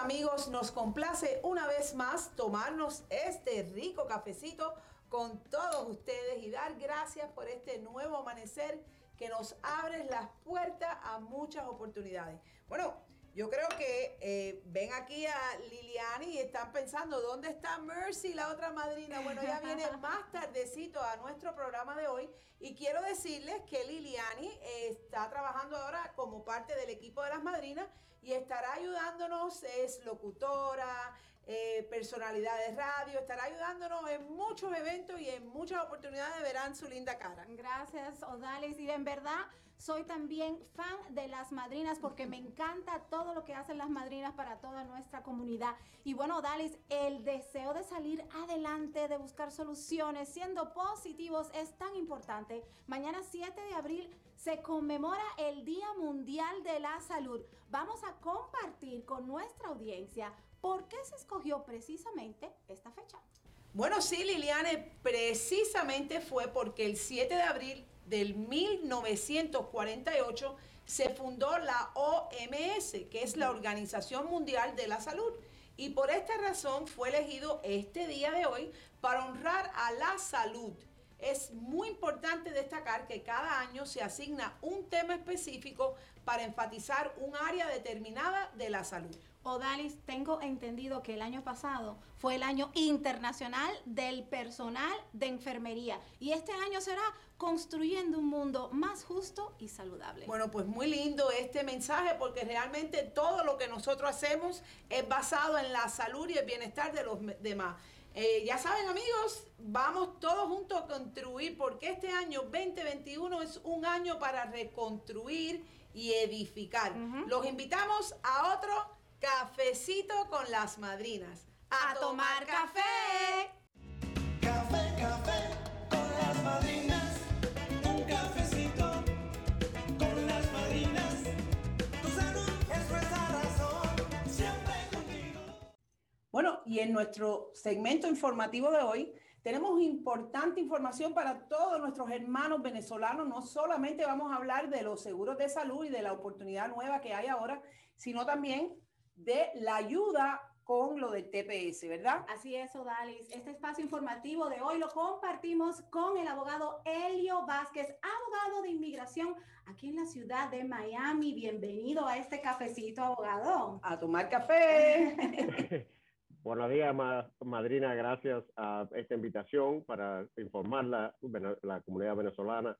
amigos, nos complace una vez más tomarnos este rico cafecito con todos ustedes y dar gracias por este nuevo amanecer que nos abre las puertas a muchas oportunidades. Bueno, yo creo que eh, ven aquí a Liliani y están pensando, ¿dónde está Mercy, la otra madrina? Bueno, ella viene más tardecito a nuestro programa de hoy y quiero decirles que Liliani eh, está trabajando ahora como parte del equipo de las madrinas y estará ayudándonos, es locutora, eh, personalidad de radio, estará ayudándonos en muchos eventos y en muchas oportunidades verán su linda cara. Gracias, Odalis. Y en verdad, soy también fan de las madrinas porque me encanta todo lo que hacen las madrinas para toda nuestra comunidad. Y bueno, Odalis, el deseo de salir adelante, de buscar soluciones, siendo positivos, es tan importante. Mañana 7 de abril se conmemora el Día Mundial de la Salud. Vamos a compartir con nuestra audiencia ¿Por qué se escogió precisamente esta fecha? Bueno, sí, Liliane, precisamente fue porque el 7 de abril del 1948 se fundó la OMS, que es la Organización Mundial de la Salud. Y por esta razón fue elegido este día de hoy para honrar a la salud es muy importante destacar que cada año se asigna un tema específico para enfatizar un área determinada de la salud. Odalis, tengo entendido que el año pasado fue el año internacional del personal de enfermería y este año será construyendo un mundo más justo y saludable. Bueno, pues muy lindo este mensaje porque realmente todo lo que nosotros hacemos es basado en la salud y el bienestar de los demás. Eh, ya saben amigos, vamos todos juntos a construir porque este año 2021 es un año para reconstruir y edificar. Los invitamos a otro cafecito con las madrinas. A, tomar, café. Café, café con las madrinas. Un cafecito con las madrinas. Tu salud es nuestra razón. Siempre contigo. Bueno, y en nuestro segmento informativo de hoy tenemos importante información para todos nuestros hermanos venezolanos. No solamente vamos a hablar de los seguros de salud y de la oportunidad nueva que hay ahora, sino también de la ayuda con lo del TPS, ¿verdad? Así es, Odalis. Este espacio informativo de hoy lo compartimos con el abogado Elio Vázquez, abogado de inmigración aquí en la ciudad de Miami. Bienvenido a este cafecito, abogado. A tomar café. Buenos días, madrina. Gracias a esta invitación para informar la, la comunidad venezolana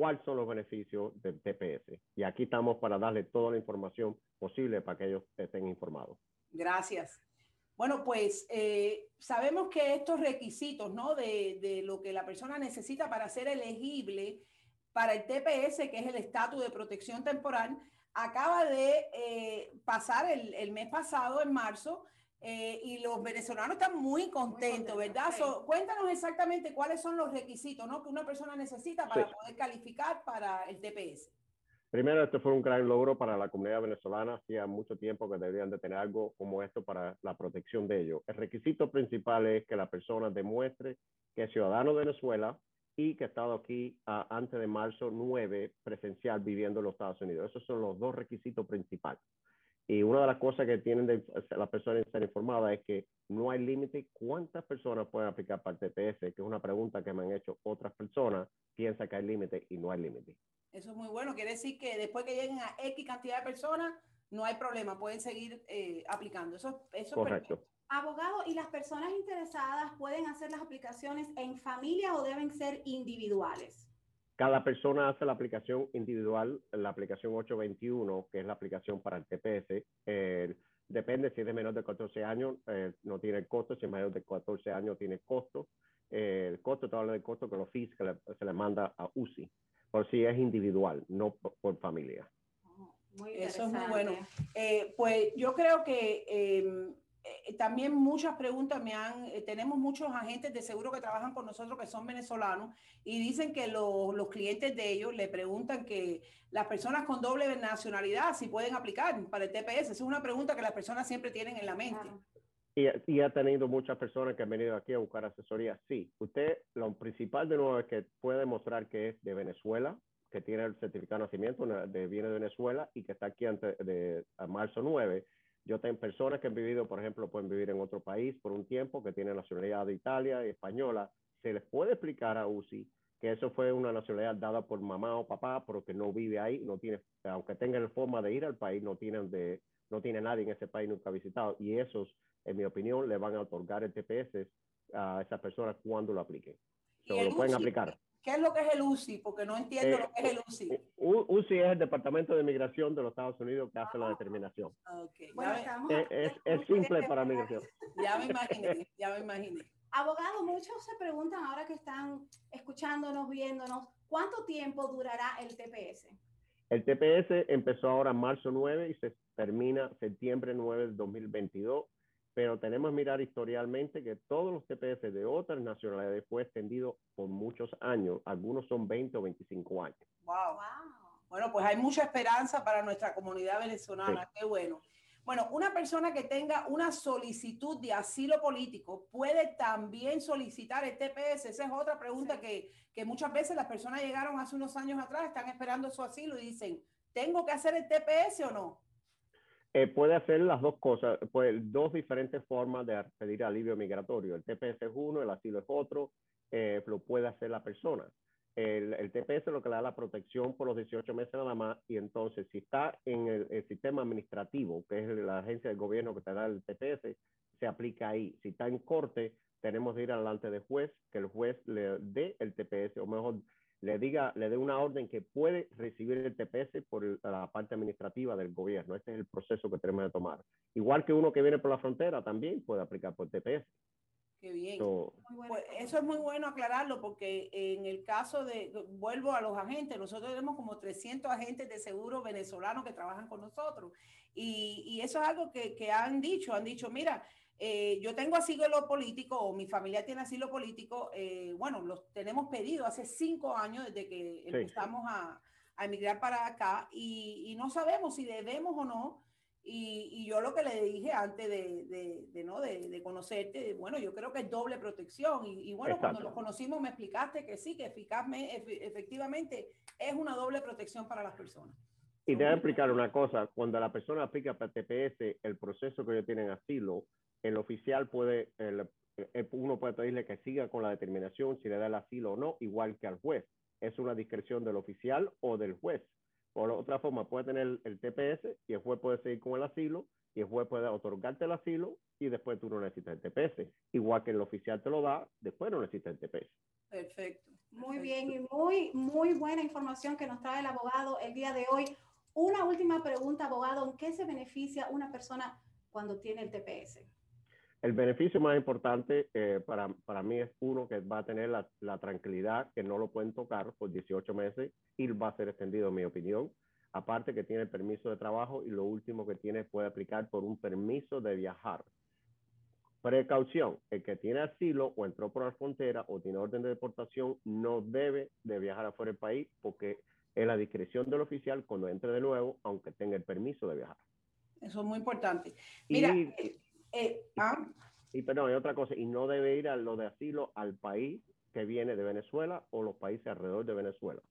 cuáles son los beneficios del TPS. Y aquí estamos para darle toda la información posible para que ellos estén informados. Gracias. Bueno, pues eh, sabemos que estos requisitos, ¿no? De, de, lo que la persona necesita para ser elegible para el TPS, que es el estatus de protección temporal, acaba de eh, pasar el, el, mes pasado, en marzo, eh, y los venezolanos están muy contentos, muy ¿verdad? So, cuéntanos exactamente cuáles son los requisitos ¿no? que una persona necesita para sí. poder calificar para el TPS. Primero, este fue un gran logro para la comunidad venezolana. Hacía mucho tiempo que deberían de tener algo como esto para la protección de ellos. El requisito principal es que la persona demuestre que es ciudadano de Venezuela y que ha estado aquí uh, antes de marzo 9 presencial viviendo en los Estados Unidos. Esos son los dos requisitos principales. Y una de las cosas que tienen de, las personas estar informadas es que no hay límite cuántas personas pueden aplicar para el TPS, que es una pregunta que me han hecho otras personas, piensa que hay límite y no hay límite. Eso es muy bueno, quiere decir que después que lleguen a X cantidad de personas, no hay problema, pueden seguir eh, aplicando. Eso, eso Correcto. es perfecto. Abogado, ¿y las personas interesadas pueden hacer las aplicaciones en familia o deben ser individuales? Cada persona hace la aplicación individual, la aplicación 821, que es la aplicación para el TPS. Eh, depende si es de menor de 14 años, eh, no tiene costo, si es mayor de 14 años tiene costo. Eh, el costo, te hablo del costo con los fees que le, se le manda a UCI, por si es individual, no por, por familia. Oh, muy Eso es muy bueno. Eh, pues yo creo que eh, también muchas preguntas me han, eh, tenemos muchos agentes de seguro que trabajan con nosotros que son venezolanos y dicen que lo, los clientes de ellos le preguntan que las personas con doble nacionalidad si pueden aplicar para el TPS. Esa es una pregunta que las personas siempre tienen en la mente. Claro. Y, y, ha tenido muchas personas que han venido aquí a buscar asesoría. Sí, usted, lo principal de nuevo es que puede demostrar que es de Venezuela, que tiene el certificado de nacimiento, de, viene de Venezuela y que está aquí antes de a marzo 9 Yo tengo personas que han vivido, por ejemplo, pueden vivir en otro país por un tiempo, que tienen nacionalidad de Italia y española. Se les puede explicar a UCI que eso fue una nacionalidad dada por mamá o papá, pero que no vive ahí, no tiene, aunque tengan forma de ir al país, no tienen de, no tiene nadie en ese país nunca visitado. Y esos, en mi opinión, le van a otorgar el TPS a esas personas cuando lo apliquen. ¿Y So, lo pueden UCI? aplicar. ¿Qué es lo que es el UCI? Porque no entiendo Eh, lo que es el UCI. UCI es el Departamento de Migración de los Estados Unidos que hace la determinación. Ok, ya Bueno, estamos Es, es, es simple para migración. ya me imaginé, ya me imaginé. Abogado, muchos se preguntan ahora que están escuchándonos, viéndonos, ¿cuánto tiempo durará el TPS? El TPS empezó ahora en marzo 9 y se termina septiembre 9 del 2022, pero tenemos que mirar historialmente que todos los TPS de otras nacionalidades fue extendido por muchos años, algunos son 20 o 25 años. Wow. Wow. Bueno, pues hay mucha esperanza para nuestra comunidad venezolana. Qué bueno. Bueno, una persona que tenga una solicitud de asilo político puede también solicitar el TPS. Esa es otra pregunta que, que muchas veces las personas llegaron hace unos años atrás, están esperando su asilo y dicen, ¿tengo que hacer el TPS o no? Eh, puede hacer las dos cosas, pues dos diferentes formas de pedir alivio migratorio. El TPS es uno, el asilo es otro, eh, lo puede hacer la persona. El, el TPS lo que le da la protección por los 18 meses nada más y entonces si está en el, el sistema administrativo, que es la agencia del gobierno que te da el TPS, se aplica ahí. Si está en corte, tenemos que ir adelante de juez, que el juez le dé el TPS o mejor le diga, le dé una orden que puede recibir el TPS por el- la parte administrativa del gobierno. Este es el proceso que tenemos que tomar. Igual que uno que viene por la frontera también puede aplicar por TPS. Qué bien. So, Pues eso es muy bueno aclararlo porque en el caso de, vuelvo a los agentes, nosotros tenemos como 300 agentes de seguro venezolanos que trabajan con nosotros y, y eso es algo que, que han dicho, han dicho, mira, eh, yo tengo asilo político o mi familia tiene asilo político, eh, bueno, los tenemos pedido hace cinco años desde que empezamos a, a emigrar para acá y, y no sabemos si debemos o no. Y, y yo lo que le dije antes de, de, de, ¿no? de, de conocerte, bueno, yo creo que es doble protección. Y, y bueno, cuando Exacto. nos conocimos me explicaste que sí, que eficazmente, efe- efectivamente es una doble protección para las personas. y te voy a explicar una cosa. Cuando la persona aplica para TPS, el proceso que ellos tienen asilo, el oficial puede, el- el- uno puede pedirle que siga con la determinación si le da el asilo o no, igual que al juez. Es una discreción del oficial o del juez. Por otra forma, puede tener el, el TPS y el juez puede seguir con el asilo y el juez puede otorgarte el asilo y después tú no necesitas el TPS. Igual que el oficial te lo da, después no necesitas el TPS. Perfecto. Muy perfecto. bien y muy, muy buena información que nos trae el abogado el día de hoy. Una última pregunta, abogado, ¿en qué se beneficia una persona cuando tiene el TPS? El beneficio más importante eh, para, para mí es uno que va a tener la, la tranquilidad que no lo pueden tocar por 18 meses y va a ser extendido, en mi opinión. Aparte que tiene el permiso de trabajo y lo último que tiene puede aplicar por un permiso de viajar. Precaución, el que tiene asilo o entró por la frontera o tiene orden de deportación no debe de viajar afuera del país porque es la discreción del oficial cuando entre de nuevo, aunque tenga el permiso de viajar. Eso es muy importante. Mira, Y- eh, ah, Y perdón, hay otra cosa, y no debe ir a lo de asilo al país que viene de Venezuela o los países alrededor de Venezuela.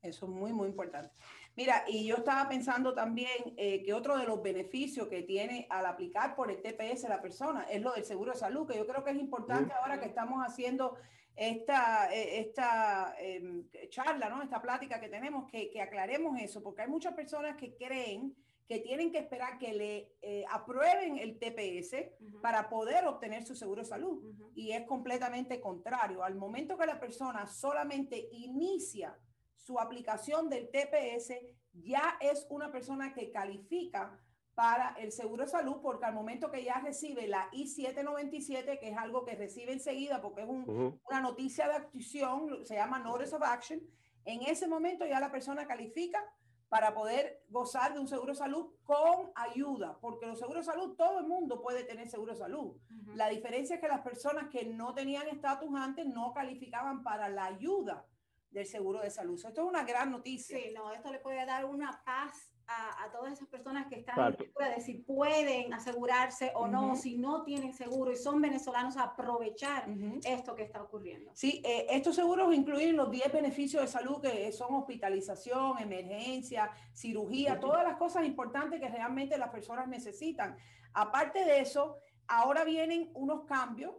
Eso es muy, muy importante. Mira, y yo estaba pensando también eh, que otro de los beneficios que tiene al aplicar por el TPS la persona es lo del seguro de salud, que yo creo que es importante ahora que estamos haciendo esta, eh, esta em, charla, ¿no? Esta plática que tenemos, que, que aclaremos eso, porque hay muchas personas que creen que tienen que esperar que le eh, aprueben el TPS para poder obtener su seguro de salud Ujú. y es completamente contrario. Al momento que la persona solamente inicia su aplicación del TPS, ya es una persona que califica para el seguro de salud porque al momento que ya recibe la I-797, que es algo que recibe enseguida porque es un- Ujú. una noticia de acción, se llama Notice of Action, en ese momento ya la persona califica para poder gozar de un seguro de salud con ayuda, porque los seguros de salud, todo el mundo puede tener seguro de salud. La diferencia es que las personas que no tenían estatus antes no calificaban para la ayuda del seguro de salud. So, esto es una gran noticia. Sí, no, esto le puede dar una paz a, a todas esas personas que están Exacto. en de si pueden asegurarse o no, si no tienen seguro y son venezolanos, aprovechar esto que está ocurriendo. Sí, eh, estos seguros incluyen los 10 beneficios de salud que son hospitalización, emergencia, cirugía, todas las cosas importantes que realmente las personas necesitan. Aparte de eso, ahora vienen unos cambios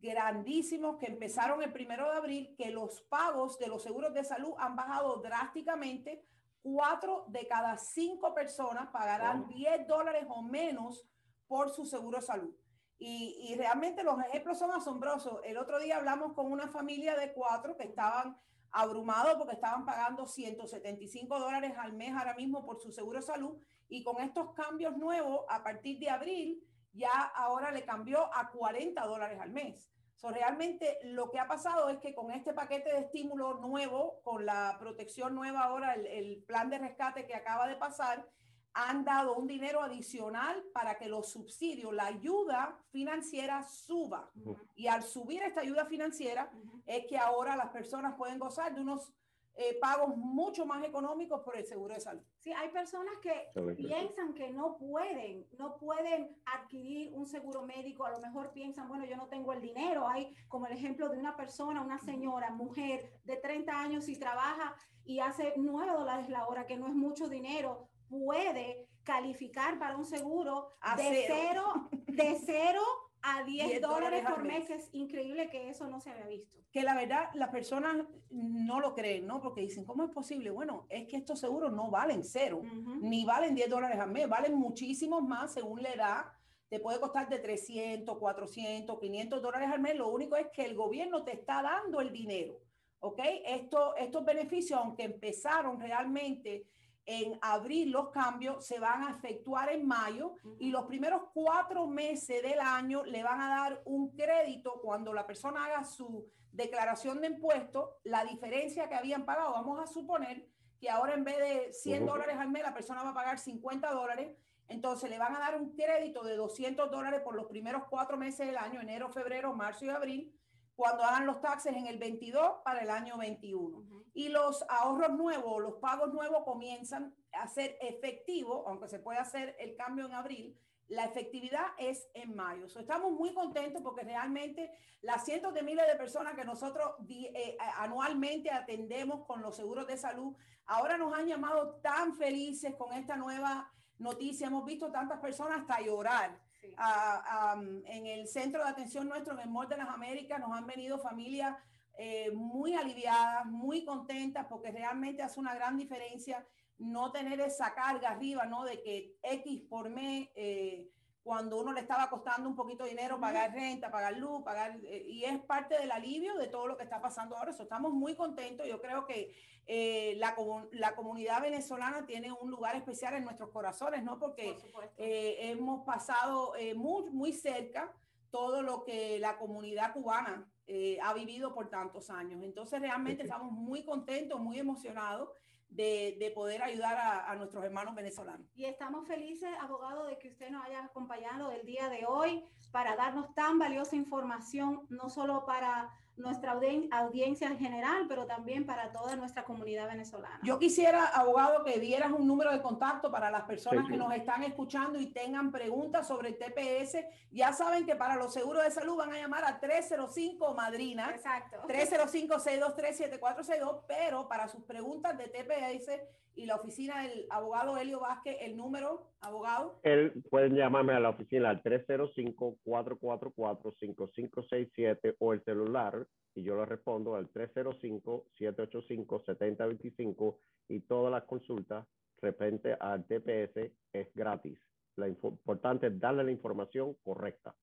grandísimos que empezaron el primero de abril, que los pagos de los seguros de salud han bajado drásticamente. Cuatro de cada cinco personas pagarán Wow. 10 dólares o menos por su seguro de salud. Y, y realmente los ejemplos son asombrosos. El otro día hablamos con una familia de cuatro que estaban abrumados porque estaban pagando 175 dólares al mes ahora mismo por su seguro de salud. Y con estos cambios nuevos, a partir de abril, ya ahora le cambió a 40 dólares al mes. So, realmente lo que ha pasado es que con este paquete de estímulo nuevo, con la protección nueva ahora, el, el plan de rescate que acaba de pasar, han dado un dinero adicional para que los subsidios, la ayuda financiera suba. Ujú, Y al subir esta ayuda financiera ujú. es que ahora las personas pueden gozar de unos eh, pagos mucho más económicos por el seguro de salud. Sí, hay personas que piensan que no pueden, no pueden adquirir un seguro médico, a lo mejor piensan, bueno, yo no tengo el dinero. Hay como el ejemplo de una persona, una señora, mujer de 30 años y trabaja y hace 9 dólares la hora, que no es mucho dinero, puede calificar para un seguro A de cero. cero, de cero a 10, 10 dólares por mes, mes. es increíble que eso no se había visto. Que la verdad las personas no lo creen, ¿no? Porque dicen, ¿cómo es posible? Bueno, es que estos seguros no valen cero, Ujú. ni valen 10 dólares al mes, valen muchísimos más según la edad. Te puede costar de 300, 400, 500 dólares al mes. Lo único es que el gobierno te está dando el dinero. ¿Ok? Esto, estos beneficios, aunque empezaron realmente en abril los cambios, se van a efectuar en mayo y los primeros cuatro meses del año le van a dar un crédito cuando la persona haga su declaración de impuestos, la diferencia que habían pagado. Vamos a suponer que ahora en vez de 100 Ujú. dólares al mes, la persona va a pagar 50 dólares. Entonces le van a dar un crédito de 200 dólares por los primeros cuatro meses del año, enero, febrero, marzo y abril, cuando hagan los taxes en el 22 para el año 21 Ujú. y los ahorros nuevos, los pagos nuevos comienzan a ser efectivos, aunque se puede hacer el cambio en abril, la efectividad es en mayo. So, estamos muy contentos porque realmente las cientos de miles de personas que nosotros eh, anualmente atendemos con los seguros de salud, ahora nos han llamado tan felices con esta nueva noticia. Hemos visto tantas personas hasta llorar Sí. a- am, en el centro de atención nuestro, en el Mall de las Américas, nos han venido familias eh, muy aliviadas, muy contentas, porque realmente hace una gran diferencia no tener esa carga arriba, ¿no? De que X por mes, eh, cuando uno le estaba costando un poquito de dinero, pagar renta, pagar luz, pagar, eh, y es parte del alivio de todo lo que está pasando ahora. Eso, estamos muy contentos. Yo creo que eh, la, la comunidad venezolana tiene un lugar especial en nuestros corazones, ¿no? Porque Por eh, hemos pasado eh, muy, muy cerca todo lo que la comunidad cubana eh, ha vivido por tantos años. Entonces realmente estamos muy contentos, muy emocionados de, de poder ayudar a, a nuestros hermanos venezolanos. Y estamos felices, abogado, de que usted nos haya acompañado el día de hoy para darnos tan valiosa información, no solo para nuestra audien- audiencia en general, pero también para toda nuestra comunidad venezolana. Yo quisiera, abogado, que dieras un número de contacto para las personas Sí, que sí. nos están escuchando y tengan preguntas sobre el TPS. Ya saben que para los seguros de salud van a llamar a 305 Madrina. Exacto. 305-623-7462, pero para sus preguntas de TPS y la oficina del abogado Helio Vázquez, el número, abogado, Él pueden llamarme a la oficina al 305-444-5567 o el celular y yo le respondo al 305-785-7025 y todas las consultas repente al TPS es gratis. La info- importante es darle la información correcta.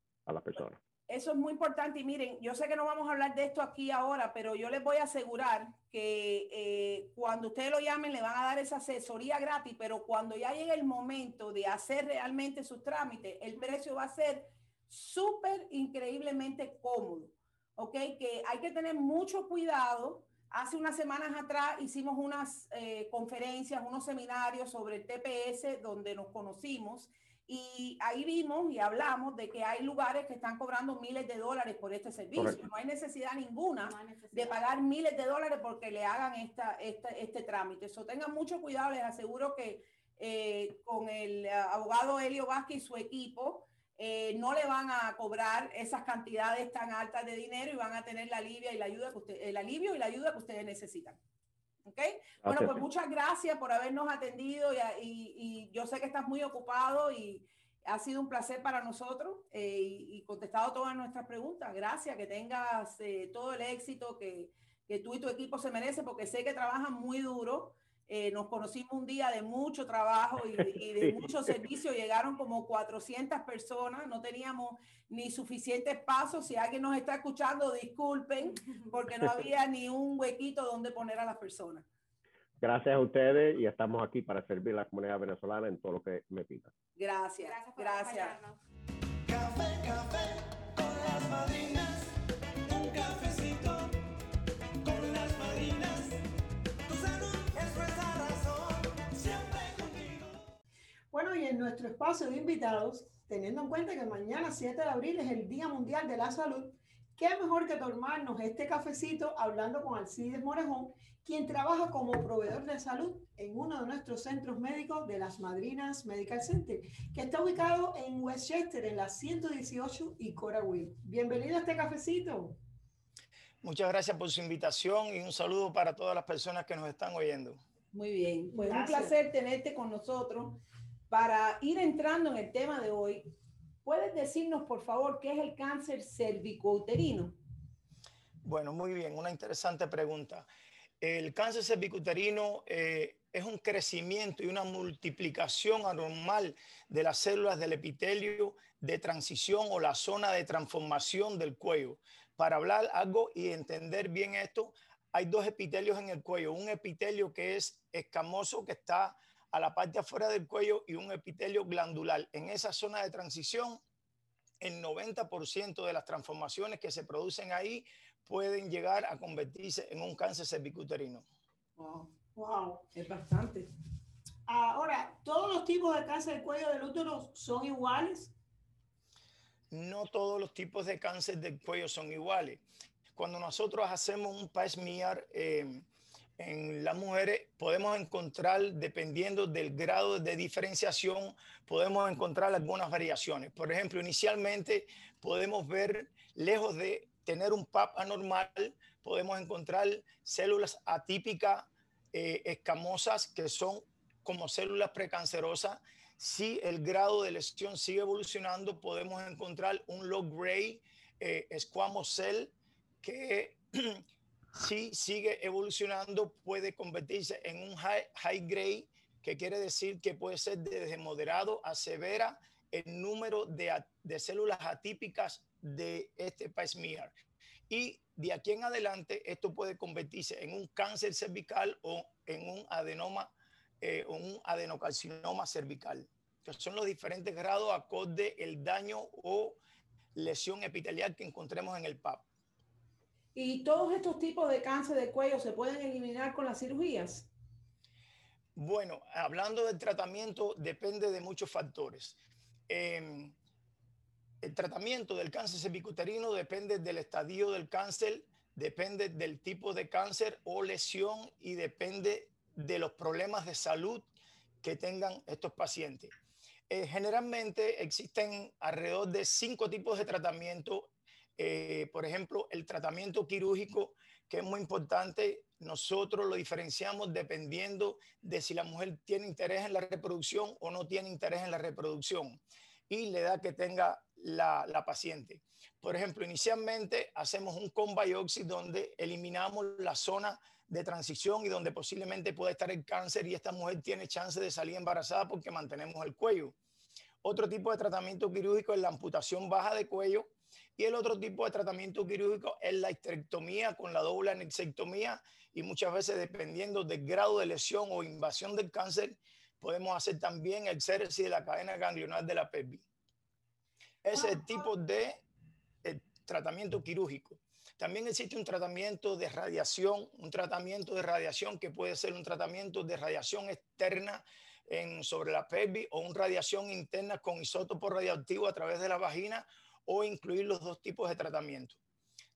Eso es muy importante y miren, yo sé que no vamos a hablar de esto aquí ahora, pero yo les voy a asegurar que eh, cuando ustedes lo llamen le van a dar esa asesoría gratis, pero cuando ya llegue el momento de hacer realmente sus trámites, el precio va a ser súper increíblemente cómodo. ¿ok? Que hay que tener mucho cuidado. Hace unas semanas atrás hicimos unas eh, conferencias, unos seminarios sobre el TPS donde nos conocimos Y ahí vimos y hablamos de que hay lugares que están cobrando miles de dólares por este servicio. Correcto. No hay necesidad ninguna No hay de pagar miles de dólares porque le hagan esta, esta- este trámite. Eso tengan mucho cuidado, les aseguro que eh, con el eh, abogado Helio Vázquez y su equipo eh, no le van a cobrar esas cantidades tan altas de dinero y van a tener la alivio y la ayuda que usted, el alivio y la ayuda que ustedes necesitan. ¿Ok? Bueno, pues muchas gracias por habernos atendido y, y- y yo sé que estás muy ocupado y ha sido un placer para nosotros eh, y, y contestado todas nuestras preguntas. Gracias, que tengas eh, todo el éxito que, que tú y tu equipo se merecen porque sé que trabajan muy duro. Eh, nos conocimos un día de mucho trabajo y, de- y de Sí. mucho servicio. Llegaron como 400 personas. No teníamos ni suficiente espacio. Si alguien nos está escuchando, disculpen, porque no había ni un huequito donde poner a las personas. Gracias a ustedes y estamos aquí para servir a la comunidad venezolana en todo lo que me pidan. Gracias. Gracias por Gracias. Café, café con las madrinas. Bueno, y en nuestro espacio de invitados, teniendo en cuenta que mañana 7 de abril es el Día Mundial de la Salud, qué mejor que tomarnos este cafecito hablando con Alcides Morejón, quien trabaja como proveedor de salud en uno de nuestros centros médicos de las Madrinas Medical Center, que está ubicado en Westchester, en la 118 y Coraway. Bienvenido a este cafecito. Muchas gracias por su invitación y un saludo para todas las personas que nos están oyendo. Muy bien, pues Gracias. un placer tenerte con nosotros. Para ir entrando en el tema de hoy, ¿puedes decirnos, por favor, qué es el cáncer cervicouterino? Bueno, muy bien, una interesante pregunta. El cáncer cervicuterino eh, es un crecimiento y una multiplicación anormal de las células del epitelio de transición o la zona de transformación del cuello. Para hablar algo y entender bien esto, hay dos epitelios en el cuello. Un epitelio que es escamoso, que está a la parte afuera del cuello, y un epitelio glandular. En esa zona de transición, el 90% de las transformaciones que se producen ahí pueden llegar a convertirse en un cáncer cervicuterino. Wow, Wow. es bastante. Ahora, ¿todos los tipos de cáncer del cuello del útero son iguales? No todos los tipos de cáncer del cuello son iguales. Cuando nosotros hacemos un pap smear eh, en las mujeres, podemos encontrar, dependiendo del grado de diferenciación, podemos encontrar algunas variaciones. Por ejemplo, inicialmente podemos ver, lejos de tener un PAP anormal, podemos encontrar células atípicas eh, escamosas que son como células precancerosas. Si el grado de lesión sigue evolucionando, podemos encontrar un low grade eh, squamous cell que si sigue evolucionando puede convertirse en un high, high grade, que quiere decir que puede ser desde moderado a severa el número de, células atípicas de este smear. Y de aquí en adelante, esto puede convertirse en un cáncer cervical o en un adenoma eh, o un adenocarcinoma cervical, que son los diferentes grados acorde el daño o lesión epitelial que encontremos en el PAP. ¿Y todos estos tipos de cáncer de cuello se pueden eliminar con las cirugías? Bueno, hablando del tratamiento, depende de muchos factores. Eh, el tratamiento del cáncer cervicuterino depende del estadio del cáncer, depende del tipo de cáncer o lesión y depende de los problemas de salud que tengan estos pacientes. Eh, generalmente existen alrededor de cinco tipos de tratamiento. Eh, por ejemplo, el tratamiento quirúrgico, que es muy importante, nosotros lo diferenciamos dependiendo de si la mujer tiene interés en la reproducción o no tiene interés en la reproducción y la edad que tenga la, la paciente. Por ejemplo, inicialmente hacemos un con biopsy donde eliminamos la zona de transición y donde posiblemente puede estar el cáncer y esta mujer tiene chance de salir embarazada porque mantenemos el cuello. Otro tipo de tratamiento quirúrgico es la amputación baja de cuello y el otro tipo de tratamiento quirúrgico es la histerectomía con la doble anexectomía y muchas veces dependiendo del grado de lesión o invasión del cáncer, podemos hacer también el céresis de la cadena ganglionar de la pelvis. Ese es el tipo de eh, tratamiento quirúrgico. También existe un tratamiento de radiación, un tratamiento de radiación que puede ser un tratamiento de radiación externa en, sobre la pelvis o una radiación interna con isótopo radioactivo a través de la vagina o incluir los dos tipos de tratamiento.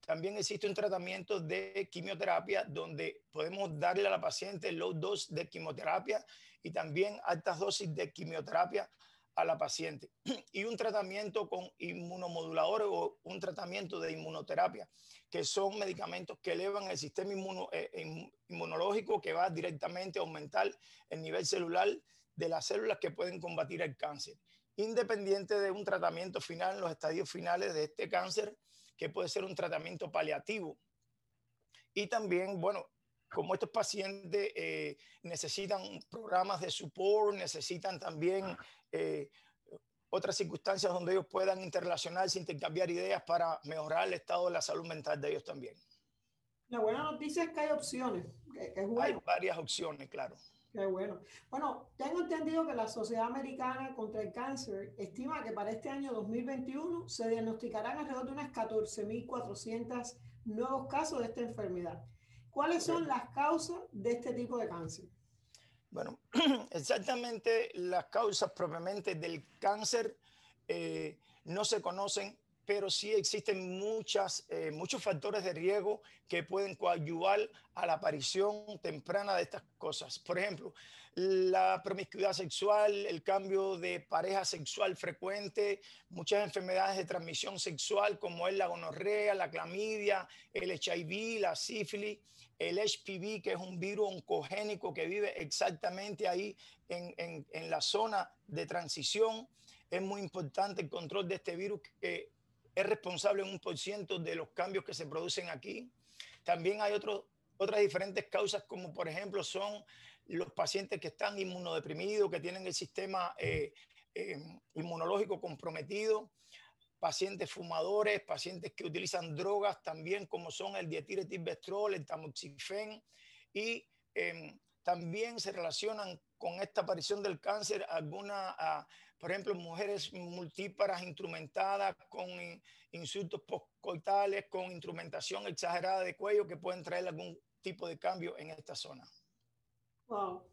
También existe un tratamiento de quimioterapia donde podemos darle a la paciente low dose de quimioterapia y también altas dosis de quimioterapia a la paciente. Y un tratamiento con inmunomoduladores o un tratamiento de inmunoterapia, que son medicamentos que elevan el sistema eh, inmunológico que va directamente a aumentar el nivel celular de las células que pueden combatir el cáncer, independiente de un tratamiento final en los estadios finales de este cáncer que puede ser un tratamiento paliativo. Y también, bueno, como estos pacientes eh, necesitan programas de support, necesitan también eh, otras circunstancias donde ellos puedan interrelacionarse, intercambiar ideas para mejorar el estado de la salud mental de ellos también. La buena noticia es que hay opciones. Que, es bueno. Hay varias opciones, claro. Qué bueno. Bueno, tengo entendido que la Sociedad Americana contra el Cáncer estima que para este año 2021 se diagnosticarán alrededor de unas 14.400 nuevos casos de esta enfermedad. ¿Cuáles son las causas de este tipo de cáncer? Bueno, exactamente las causas propiamente del cáncer eh, no se conocen pero sí existen muchas, eh, muchos factores de riesgo que pueden coadyuvar a la aparición temprana de estas cosas. Por ejemplo, la promiscuidad sexual, el cambio de pareja sexual frecuente, muchas enfermedades de transmisión sexual como es la gonorrea, la clamidia, el HIV, la sífilis, el HPV, que es un virus oncogénico que vive exactamente ahí en, en, en la zona de transición. Es muy importante el control de este virus que es responsable en un por ciento de los cambios que se producen aquí. También hay otros otras diferentes causas, como por ejemplo son los pacientes que están inmunodeprimidos, que tienen el sistema eh, eh, inmunológico comprometido, pacientes fumadores, pacientes que utilizan drogas también, como son el dietiretilvestrol, el tamoxifen, y em, también se relacionan con esta aparición del cáncer alguna por ejemplo, mujeres multíparas instrumentadas con insultos postcoitales, con instrumentación exagerada de cuello que pueden traer algún tipo de cambio en esta zona. Wow.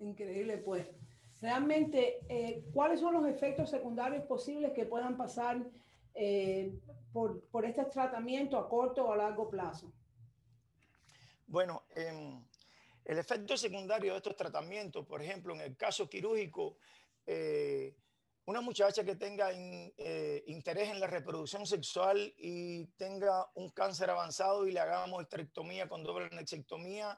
Increíble, pues. Realmente, eh, ¿cuáles son los efectos secundarios posibles que puedan pasar eh, por, por, este tratamiento a corto o a largo plazo? Bueno, eh, el efecto secundario de estos tratamientos, por ejemplo, en el caso quirúrgico, eh, una muchacha que tenga eh, interés en la reproducción sexual y tenga un cáncer avanzado y le hagamos esterectomía con doble anexectomía,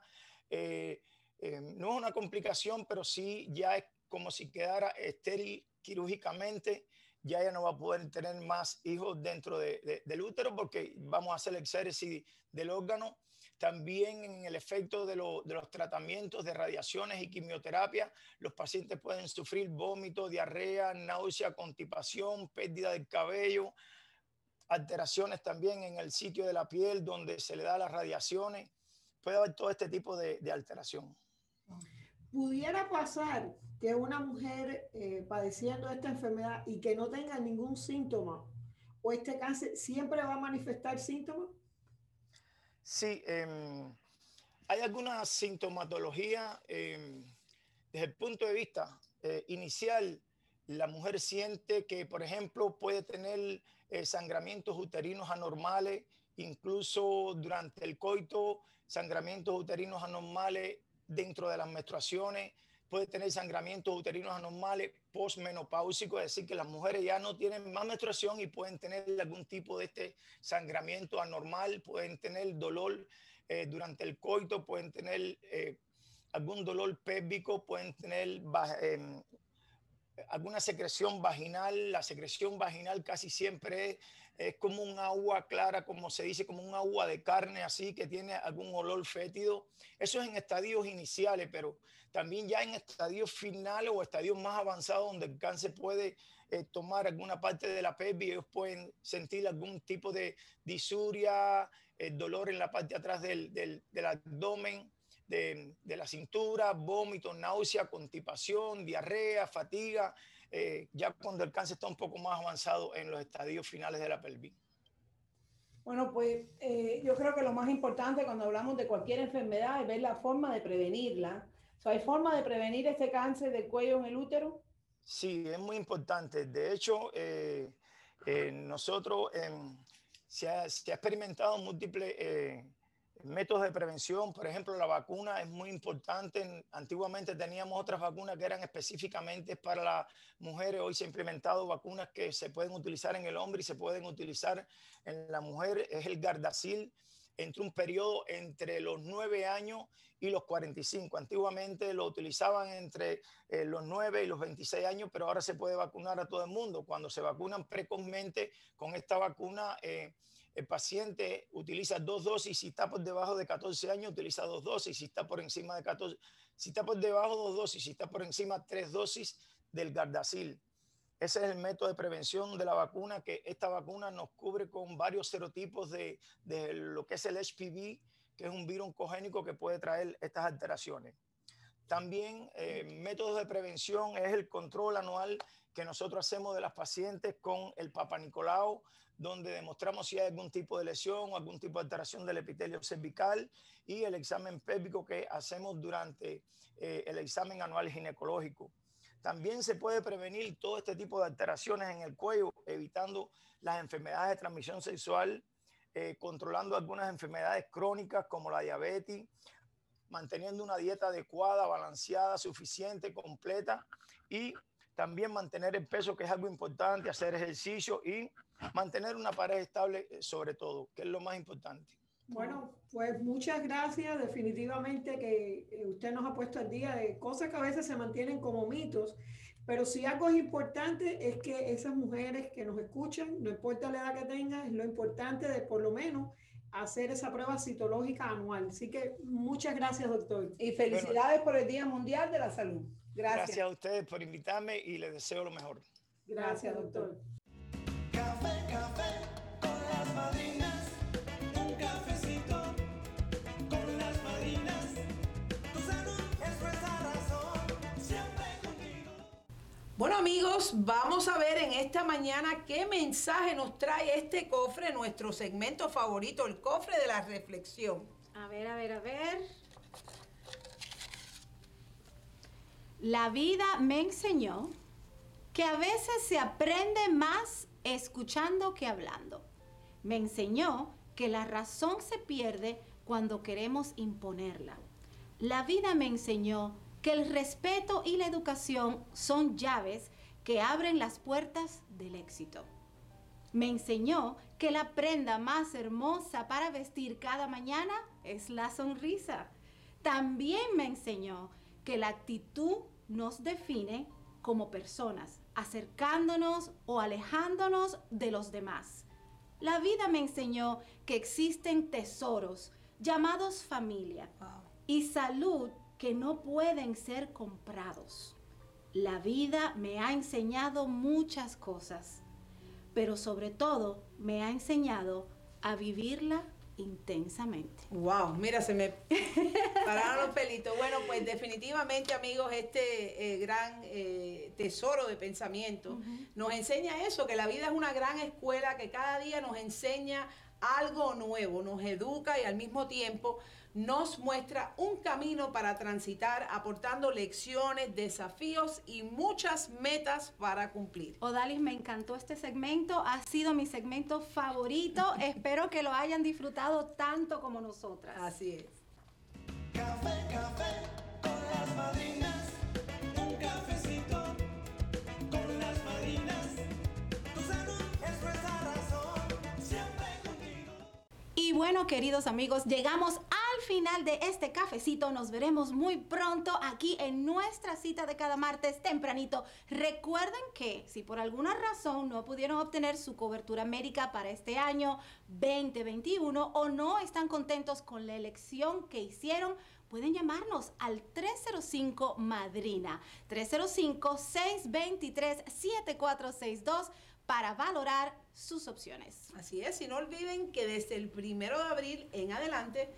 eh, no es una complicación, pero sí ya es como si quedara estéril quirúrgicamente, ya ella no va a poder tener más hijos dentro del útero porque vamos a hacer el exéresis del órgano también en el efecto de, los tratamientos de radiaciones y quimioterapia, los pacientes pueden sufrir vómito, diarrea, náusea, constipación, pérdida del cabello, alteraciones también en el sitio de la piel donde se le da las radiaciones. Puede haber todo este tipo de, alteración. ¿Pudiera pasar que una mujer eh, padeciendo esta enfermedad y que no tenga ningún síntoma o este cáncer siempre va a manifestar síntomas? Sí, em, hay alguna sintomatología em, desde el punto de vista eh, inicial. La mujer siente que, por ejemplo, puede tener eh, sangramientos uterinos anormales, incluso durante el coito, sangramientos uterinos anormales dentro de las menstruaciones, puede tener sangramientos uterinos anormales postmenopáusicos, es decir, que las mujeres ya no tienen más menstruación y pueden tener algún tipo de este sangramiento anormal, pueden tener dolor eh, durante el coito, pueden tener eh, algún dolor pélvico, pueden tener em, alguna secreción vaginal. La secreción vaginal casi siempre es es como un agua clara, como se dice, como un agua de carne así, que tiene algún olor fétido. Eso es en estadios iniciales, pero también ya en estadios finales o estadios más avanzados donde el cáncer puede eh, tomar alguna parte de la pelvis, ellos pueden sentir algún tipo de disuria, eh, dolor en la parte de atrás del, del, del abdomen, de, de, la cintura, vómito, náusea, constipación, diarrea, fatiga. Eh, ya cuando el cáncer está un poco más avanzado en los estadios finales de la pelvis. Bueno, pues eh, yo creo que lo más importante cuando hablamos de cualquier enfermedad es ver la forma de prevenirla, So, ¿Hay forma de prevenir este cáncer del cuello en el útero? Sí, es muy importante. De hecho, eh, eh, nosotros em, se, ha, se ha experimentado múltiples eh, métodos de prevención. Por ejemplo, la vacuna es muy importante. Antiguamente teníamos otras vacunas que eran específicamente para las mujeres. Hoy se han implementado vacunas que se pueden utilizar en el hombre y se pueden utilizar en la mujer. Es el Gardasil entre un periodo entre los 9 años y los 45. Antiguamente lo utilizaban entre eh, los 9 y los 26 años, pero ahora se puede vacunar a todo el mundo. Cuando se vacunan precozmente con esta vacuna, eh, el paciente utiliza dos dosis. Si está por debajo de 14 años, utiliza dos dosis. Si está por encima de 14, si está por debajo, dos dosis. Si está por encima, tres dosis del Gardasil. Ese es el método de prevención de la vacuna, que esta vacuna nos cubre con varios serotipos de, de lo que es el HPV, que es un virus oncogénico que puede traer estas alteraciones. También eh, métodos de prevención es el control anual que nosotros hacemos de las pacientes con el Papa Nicolau, donde demostramos si hay algún tipo de lesión o algún tipo de alteración del epitelio cervical y el examen pélvico que hacemos durante eh, el examen anual ginecológico. También se puede prevenir todo este tipo de alteraciones en el cuello, evitando las enfermedades de transmisión sexual, eh, controlando algunas enfermedades crónicas como la diabetes, manteniendo una dieta adecuada, balanceada, suficiente, completa y también mantener el peso, que es algo importante, hacer ejercicio y mantener una pareja estable eh, sobre todo, que es lo más importante. Bueno, pues muchas gracias. Definitivamente que eh, usted nos ha puesto al día de cosas que a veces se mantienen como mitos, pero si algo es importante es que esas mujeres que nos escuchan, no importa la edad que tengan, es lo importante de por lo menos hacer esa prueba citológica anual. Así que muchas gracias, doctor. Y felicidades por el Día Mundial de la Salud. Gracias. Gracias. a ustedes por invitarme y les deseo lo mejor. Gracias, doctor. Café, café con las madrinas. Un cafecito con las madrinas. Tu salud es nuestra razón. Siempre contigo. Bueno amigos, vamos a ver en esta mañana qué mensaje nos trae este cofre, nuestro segmento favorito, el cofre de la reflexión. A ver, a ver, a ver. La vida me enseñó que a veces se aprende más escuchando que hablando. Me enseñó que la razón se pierde cuando queremos imponerla. La vida me enseñó que el respeto y la educación son llaves que abren las puertas del éxito. Me enseñó que la prenda más hermosa para vestir cada mañana es la sonrisa. También me enseñó que la actitud nos define como personas, acercándonos o alejándonos de los demás. La vida me enseñó que existen tesoros llamados familia y salud que no pueden ser comprados. La vida me ha enseñado muchas cosas, pero sobre todo me ha enseñado a vivirla intensamente. Wow, mira, se me pararon los pelitos. Bueno, pues definitivamente, amigos, este eh, gran eh, tesoro de pensamiento nos enseña eso, que la vida es una gran escuela que cada día nos enseña algo nuevo, nos educa y al mismo tiempo nos muestra un camino para transitar, aportando lecciones, desafíos y muchas metas para cumplir. Odalis, me encantó este segmento, ha sido mi segmento favorito. Espero que lo hayan disfrutado tanto como nosotras. Así es. Café, café con las madrinas. Un cafecito con las madrinas. Tu salud es nuestra razón. Siempre contigo. Y bueno, queridos amigos, llegamos final de este cafecito. Nos veremos muy pronto aquí en nuestra cita de cada martes tempranito. Recuerden que si por alguna razón no pudieron obtener su cobertura médica para este año 2021 o no están contentos con la elección que hicieron, pueden llamarnos al 305 Madrina, 305-623-7462 para valorar sus opciones. Así es, y no olviden que desde el primero de abril en adelante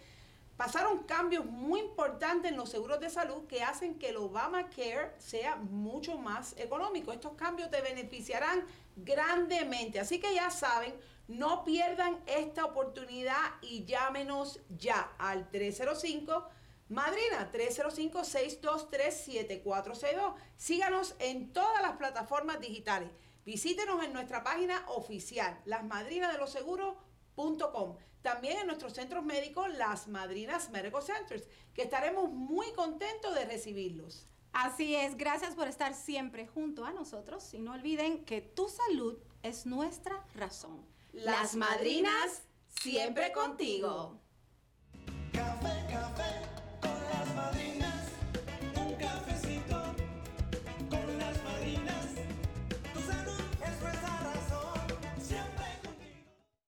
pasaron cambios muy importantes en los seguros de salud que hacen que el Obamacare sea mucho más económico. Estos cambios te beneficiarán grandemente, así que ya saben, no pierdan esta oportunidad y llámenos ya al 305 Madrina 305-623-7462. Síganos en todas las plataformas digitales. Visítenos en nuestra página oficial, lasmadrinadeloseguros.com. También en nuestros centros médicos, Las Madrinas Medical Centers, que estaremos muy contentos de recibirlos. Así es, gracias por estar siempre junto a nosotros y no olviden que tu salud es nuestra razón. Las Madrinas, siempre contigo.